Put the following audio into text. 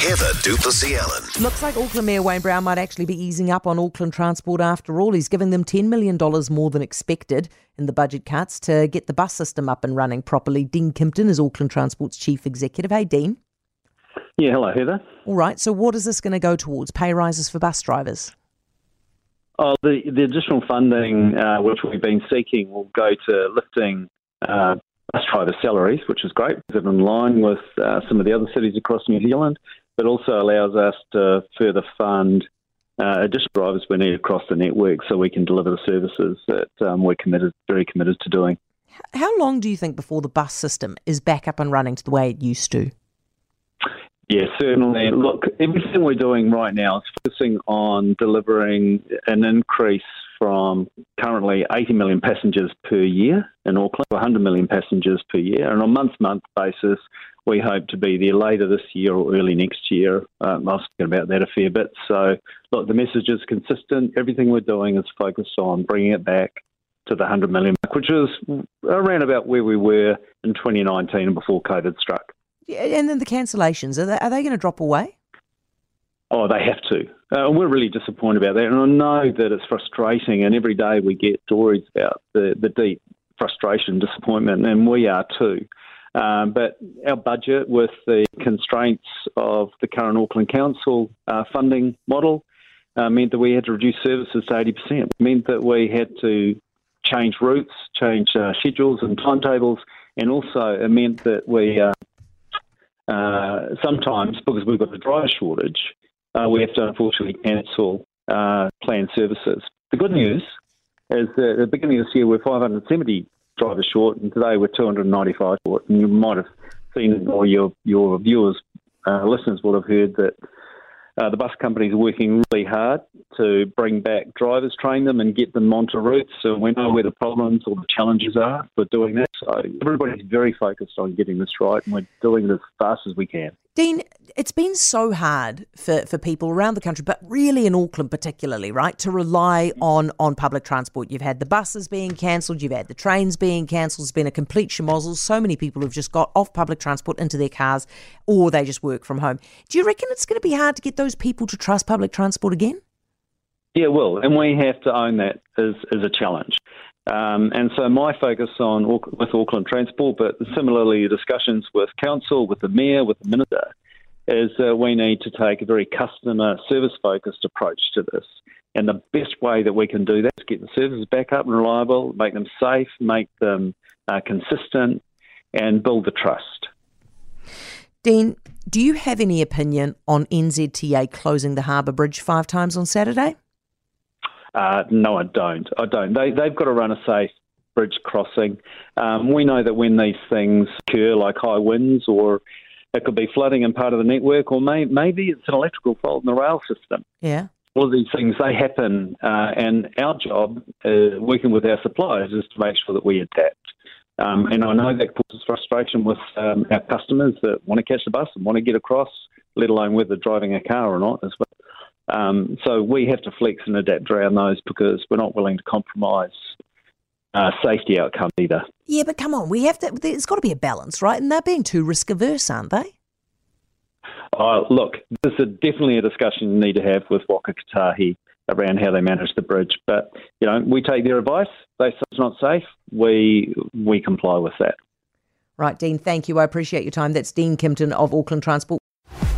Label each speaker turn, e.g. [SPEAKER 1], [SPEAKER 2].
[SPEAKER 1] Heather du Plessis-Allen.
[SPEAKER 2] Looks like Auckland Mayor Wayne Brown might actually be easing up on Auckland Transport after all. He's giving them $10 million more than expected in the budget cuts to get the bus system up and running properly. Dean Kimpton is Auckland Transport's chief executive. Hey, Dean.
[SPEAKER 3] Yeah, hello, Heather.
[SPEAKER 2] All right, so what is this going to go towards? Pay rises for bus drivers?
[SPEAKER 3] Oh, the, the additional funding uh, which we've been seeking will go to lifting uh, bus driver salaries, which is great. It's in line with uh, some of the other cities across New Zealand, but also allows us to further fund uh, additional drivers we need across the network so we can deliver the services that um, we're committed, very committed to doing.
[SPEAKER 2] How long do you think before the bus system is back up and running to the way it used to?
[SPEAKER 3] Yeah, certainly. Look, everything we're doing right now is focusing on delivering an increase from currently 80 million passengers per year in Auckland to 100 million passengers per year. And on a month month basis, we hope to be there later this year or early next year. Um, I was thinking about that a fair bit. So, look, the message is consistent. Everything we're doing is focused on bringing it back to the 100 million mark, which is around about where we were in 2019 before COVID struck.
[SPEAKER 2] And then the cancellations, are they, are they going to drop away?
[SPEAKER 3] Oh, they have to. Uh, we're really disappointed about that. And I know that it's frustrating, and every day we get stories about the, the deep frustration, disappointment, and we are too. Um, but our budget, with the constraints of the current Auckland Council uh, funding model, uh, meant that we had to reduce services to 80%. It meant that we had to change routes, change uh, schedules and timetables, and also it meant that we uh, uh, sometimes, because we've got a driver shortage, uh, we have to unfortunately cancel uh, planned services. The good news is that at the beginning of this year, we're 570 drivers short, and today we're 295 short. And you might have seen, or your your viewers, uh, listeners will have heard that uh, the bus companies are working really hard to bring back drivers, train them, and get them onto routes. So we know where the problems or the challenges are for doing that. So everybody's very focused on getting this right, and we're doing it as fast as we can.
[SPEAKER 2] Dean, it's been so hard for, for people around the country, but really in Auckland particularly, right, to rely mm. on, on public transport. You've had the buses being cancelled, you've had the trains being cancelled, it's been a complete schmozzle. So many people have just got off public transport into their cars or they just work from home. Do you reckon it's going to be hard to get those people to trust public transport again?
[SPEAKER 3] Yeah, well, and we have to own that as, as a challenge. Um, and so my focus on with Auckland Transport, but similarly discussions with council, with the mayor, with the minister, is uh, we need to take a very customer service focused approach to this. And the best way that we can do that is get the services back up and reliable, make them safe, make them uh, consistent, and build the trust.
[SPEAKER 2] Dean, do you have any opinion on NZTA closing the Harbour Bridge five times on Saturday?
[SPEAKER 3] Uh, no, I don't. I don't. They, they've got to run a safe bridge crossing. Um, we know that when these things occur, like high winds, or it could be flooding in part of the network, or may, maybe it's an electrical fault in the rail system.
[SPEAKER 2] Yeah.
[SPEAKER 3] All of these things, they happen, uh, and our job, uh, working with our suppliers, is to make sure that we adapt. Um, and I know that causes frustration with um, our customers that want to catch the bus and want to get across, let alone whether driving a car or not as well. Um, so we have to flex and adapt around those because we're not willing to compromise uh, safety outcomes either.
[SPEAKER 2] Yeah, but come on, we have to. There's got to be a balance, right? And they're being too risk averse, aren't they?
[SPEAKER 3] Uh, look, this is definitely a discussion you need to have with Waka Kotahi around how they manage the bridge. But you know, we take their advice. They say it's not safe. We we comply with that.
[SPEAKER 2] Right, Dean. Thank you. I appreciate your time. That's Dean Kimpton of Auckland Transport.